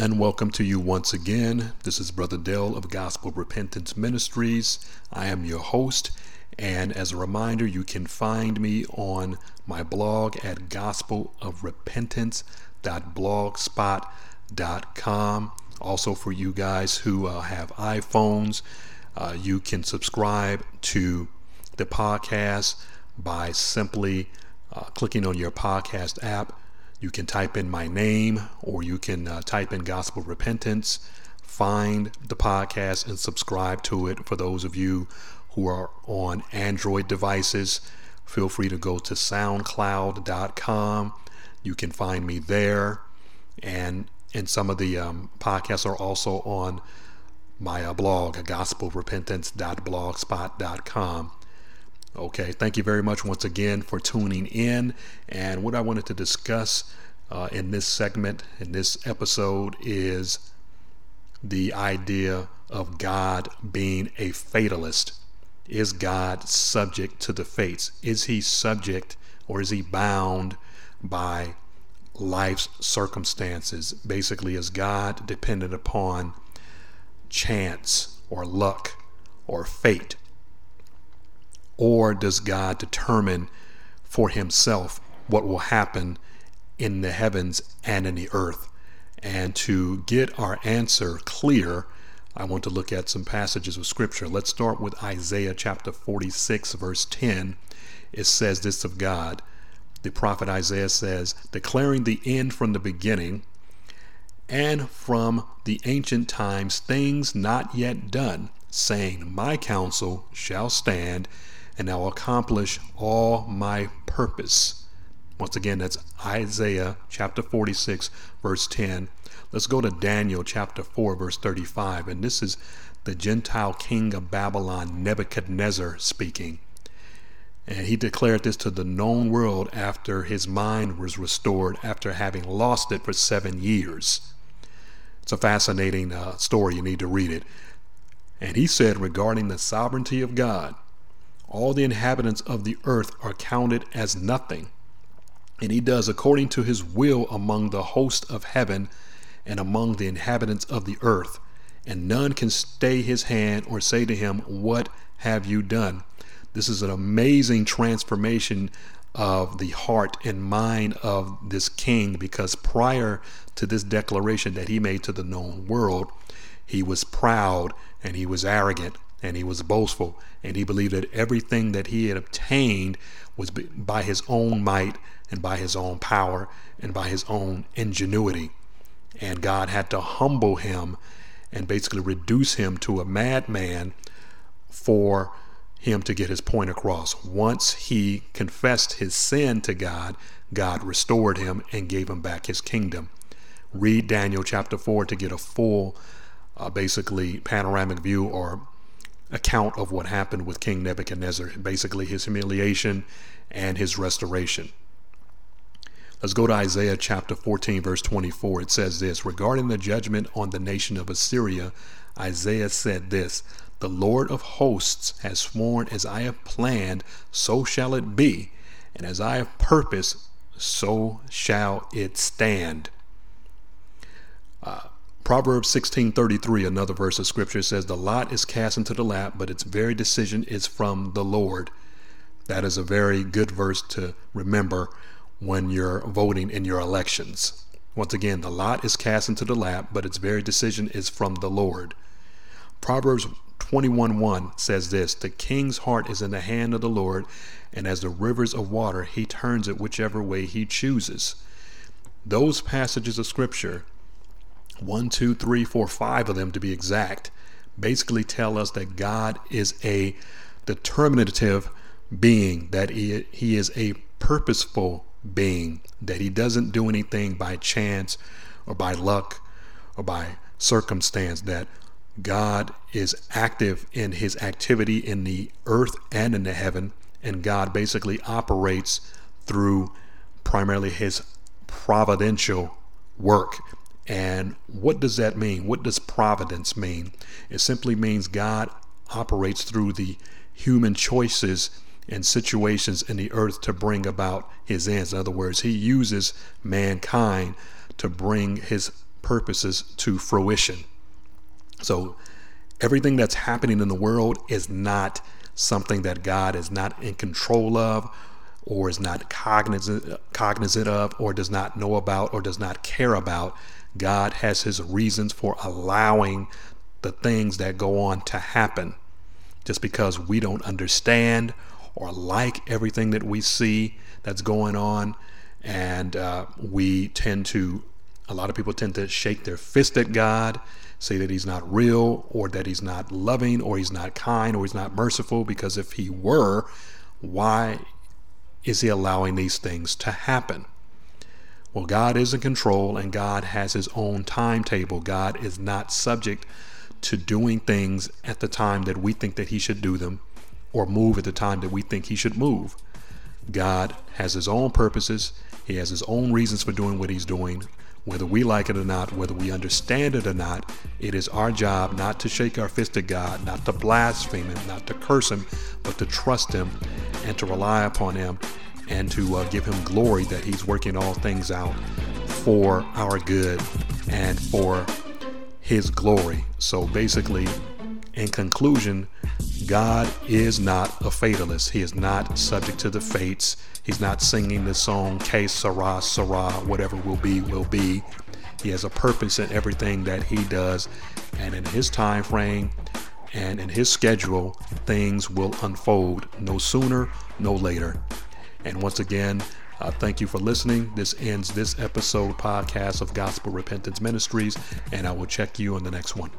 and welcome to you once again. This is Brother Dell of Gospel Repentance Ministries. I am your host, and as a reminder, you can find me on my blog at gospelofrepentance.blogspot.com. Also, for you guys who uh, have iPhones, uh, you can subscribe to the podcast by simply uh, clicking on your podcast app you can type in my name or you can uh, type in Gospel Repentance, find the podcast, and subscribe to it. For those of you who are on Android devices, feel free to go to soundcloud.com. You can find me there. And, and some of the um, podcasts are also on my uh, blog, gospelrepentance.blogspot.com. Okay, thank you very much once again for tuning in. And what I wanted to discuss uh, in this segment, in this episode, is the idea of God being a fatalist. Is God subject to the fates? Is he subject or is he bound by life's circumstances? Basically, is God dependent upon chance or luck or fate? Or does God determine for himself what will happen in the heavens and in the earth? And to get our answer clear, I want to look at some passages of scripture. Let's start with Isaiah chapter 46, verse 10. It says this of God. The prophet Isaiah says, declaring the end from the beginning and from the ancient times things not yet done, saying, My counsel shall stand and I'll accomplish all my purpose. Once again, that's Isaiah chapter 46, verse 10. Let's go to Daniel chapter 4, verse 35. And this is the Gentile king of Babylon, Nebuchadnezzar, speaking. And he declared this to the known world after his mind was restored after having lost it for seven years. It's a fascinating uh, story. You need to read it. And he said regarding the sovereignty of God, all the inhabitants of the earth are counted as nothing. And he does according to his will among the host of heaven and among the inhabitants of the earth. And none can stay his hand or say to him, What have you done? This is an amazing transformation of the heart and mind of this king because prior to this declaration that he made to the known world, he was proud and he was arrogant and he was boastful and he believed that everything that he had obtained was by his own might and by his own power and by his own ingenuity and God had to humble him and basically reduce him to a madman for him to get his point across. Once he confessed his sin to God, God restored him and gave him back his kingdom. Read Daniel chapter 4 to get a full, uh, basically, panoramic view or account of what happened with King Nebuchadnezzar, basically his humiliation and his restoration. Let's go to Isaiah chapter 14, verse 24. It says this Regarding the judgment on the nation of Assyria, Isaiah said this The Lord of hosts has sworn, as I have planned, so shall it be, and as I have purposed, so shall it stand. Uh, Proverbs 16:33, another verse of scripture says, "The lot is cast into the lap, but its very decision is from the Lord." That is a very good verse to remember when you're voting in your elections. Once again, the lot is cast into the lap, but its very decision is from the Lord. Proverbs 21:1 says this, "The king's heart is in the hand of the Lord, and as the rivers of water, he turns it whichever way he chooses." Those passages of scripture one, two, three, four, five of them to be exact, basically tell us that God is a determinative being, that he, he is a purposeful being, that he doesn't do anything by chance or by luck or by circumstance, that God is active in his activity in the earth and in the heaven, and God basically operates through primarily his providential work. And what does that mean? What does providence mean? It simply means God operates through the human choices and situations in the earth to bring about his ends. In other words, he uses mankind to bring his purposes to fruition. So everything that's happening in the world is not something that God is not in control of or is not cognizant cognizant of or does not know about or does not care about. God has his reasons for allowing the things that go on to happen. Just because we don't understand or like everything that we see that's going on, and uh, we tend to, a lot of people tend to shake their fist at God, say that He's not real, or that He's not loving, or He's not kind, or He's not merciful, because if He were, why is He allowing these things to happen? Well, God is in control and God has His own timetable. God is not subject to doing things at the time that we think that He should do them or move at the time that we think He should move. God has His own purposes, He has His own reasons for doing what He's doing. Whether we like it or not, whether we understand it or not, it is our job not to shake our fist at God, not to blaspheme Him, not to curse Him, but to trust Him and to rely upon Him and to uh, give him glory that he's working all things out for our good and for his glory. So basically, in conclusion, God is not a fatalist. He is not subject to the fates. He's not singing the song Que Sera Sera, whatever will be, will be. He has a purpose in everything that he does, and in his time frame and in his schedule, things will unfold no sooner, no later. And once again, uh, thank you for listening. This ends this episode podcast of Gospel Repentance Ministries, and I will check you on the next one.